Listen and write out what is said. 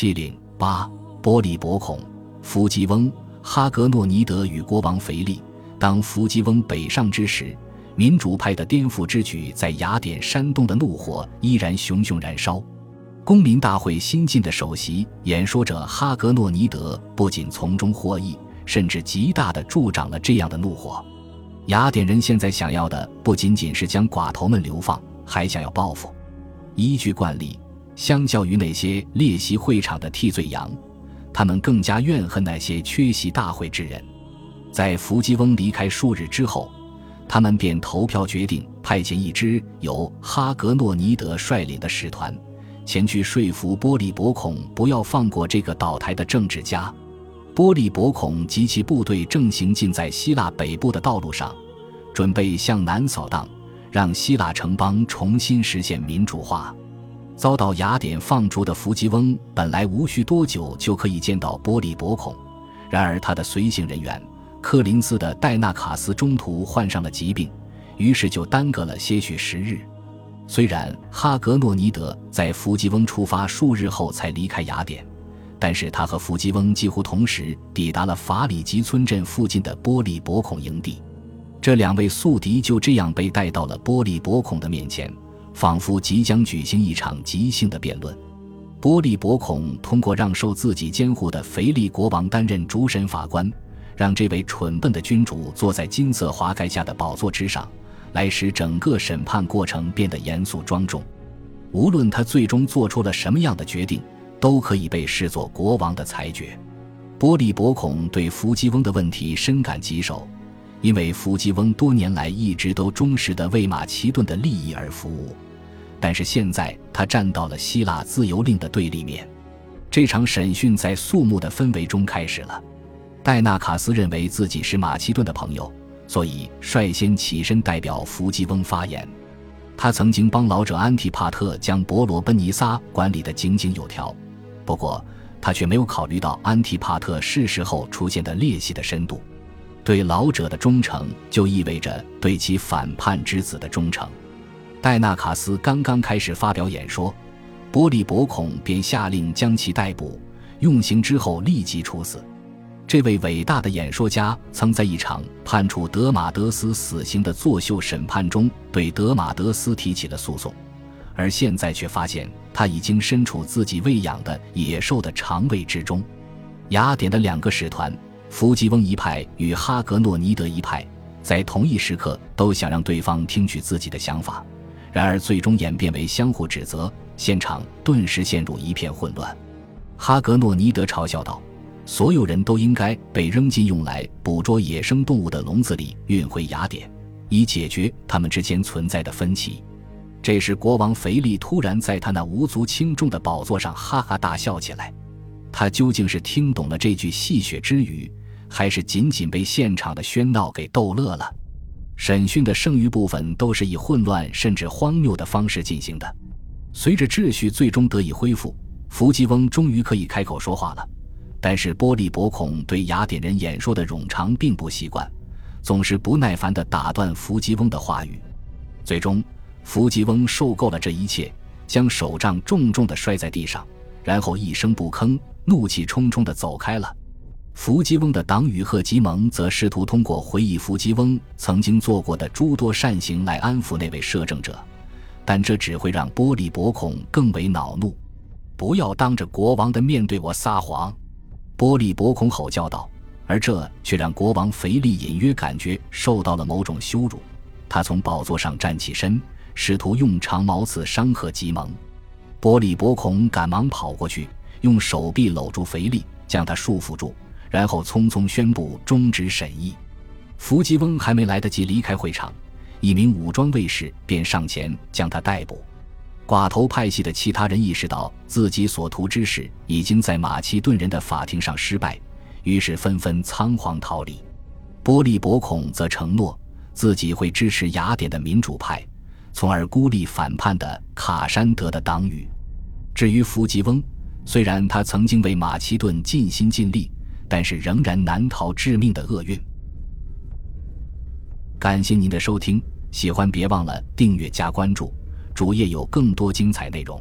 七令八波利伯孔、伏吉翁、哈格诺尼德与国王腓力。当伏吉翁北上之时，民主派的颠覆之举在雅典煽动的怒火依然熊熊燃烧。公民大会新晋的首席演说者哈格诺尼德不仅从中获益，甚至极大地助长了这样的怒火。雅典人现在想要的不仅仅是将寡头们流放，还想要报复。依据惯例，相较于那些列席会场的替罪羊，他们更加怨恨那些缺席大会之人。在伏基翁离开数日之后，他们便投票决定派遣一支由哈格诺尼德率领的使团，前去说服波利伯孔不要放过这个倒台的政治家。波利伯孔及其部队正行进在希腊北部的道路上，准备向南扫荡，让希腊城邦重新实现民主化。遭到雅典放逐的伏基翁本来无需多久就可以见到波利伯孔，然而他的随行人员科林斯的戴纳卡斯中途患上了疾病，于是就耽搁了些许时日。虽然哈格诺尼德在伏基翁出发数日后才离开雅典。但是他和伏基翁几乎同时抵达了法里吉村镇附近的波利伯孔营地，这两位宿敌就这样被带到了波利伯孔的面前，仿佛即将举行一场即兴的辩论。波利伯孔通过让受自己监护的腓力国王担任主审法官，让这位蠢笨的君主坐在金色华盖下的宝座之上，来使整个审判过程变得严肃庄重。无论他最终做出了什么样的决定。都可以被视作国王的裁决。波利伯孔对伏基翁的问题深感棘手，因为伏基翁多年来一直都忠实地为马其顿的利益而服务，但是现在他站到了希腊自由令的对立面。这场审讯在肃穆的氛围中开始了。戴纳卡斯认为自己是马其顿的朋友，所以率先起身代表伏基翁发言。他曾经帮老者安提帕特将伯罗奔尼撒管理得井井有条。不过，他却没有考虑到安提帕特逝世后出现的裂隙的深度。对老者的忠诚，就意味着对其反叛之子的忠诚。戴纳卡斯刚刚开始发表演说，波利伯孔便下令将其逮捕，用刑之后立即处死。这位伟大的演说家曾在一场判处德马德斯死刑的作秀审判中，对德马德斯提起了诉讼。而现在却发现他已经身处自己喂养的野兽的肠胃之中。雅典的两个使团，弗吉翁一派与哈格诺尼德一派，在同一时刻都想让对方听取自己的想法，然而最终演变为相互指责，现场顿时陷入一片混乱。哈格诺尼德嘲笑道：“所有人都应该被扔进用来捕捉野生动物的笼子里，运回雅典，以解决他们之间存在的分歧。”这时，国王腓力突然在他那无足轻重的宝座上哈哈大笑起来。他究竟是听懂了这句戏谑之语，还是仅仅被现场的喧闹给逗乐了？审讯的剩余部分都是以混乱甚至荒谬的方式进行的。随着秩序最终得以恢复，伏吉翁终于可以开口说话了。但是，波利伯孔对雅典人演说的冗长并不习惯，总是不耐烦地打断伏吉翁的话语。最终。伏吉翁受够了这一切，将手杖重重地摔在地上，然后一声不吭，怒气冲冲地走开了。伏基翁的党羽赫吉蒙则试图通过回忆伏基翁曾经做过的诸多善行来安抚那位摄政者，但这只会让波利伯孔更为恼怒。不要当着国王的面对我撒谎！波利伯孔吼叫道，而这却让国王腓力隐约感觉受到了某种羞辱。他从宝座上站起身。试图用长矛刺伤赫吉蒙，波利伯孔赶忙跑过去，用手臂搂住腓力，将他束缚住，然后匆匆宣布终止审议。伏吉翁还没来得及离开会场，一名武装卫士便上前将他逮捕。寡头派系的其他人意识到自己所图之事已经在马其顿人的法庭上失败，于是纷纷仓皇逃离。波利伯孔则承诺自己会支持雅典的民主派。从而孤立反叛的卡山德的党羽。至于伏吉翁，虽然他曾经为马其顿尽心尽力，但是仍然难逃致命的厄运。感谢您的收听，喜欢别忘了订阅加关注，主页有更多精彩内容。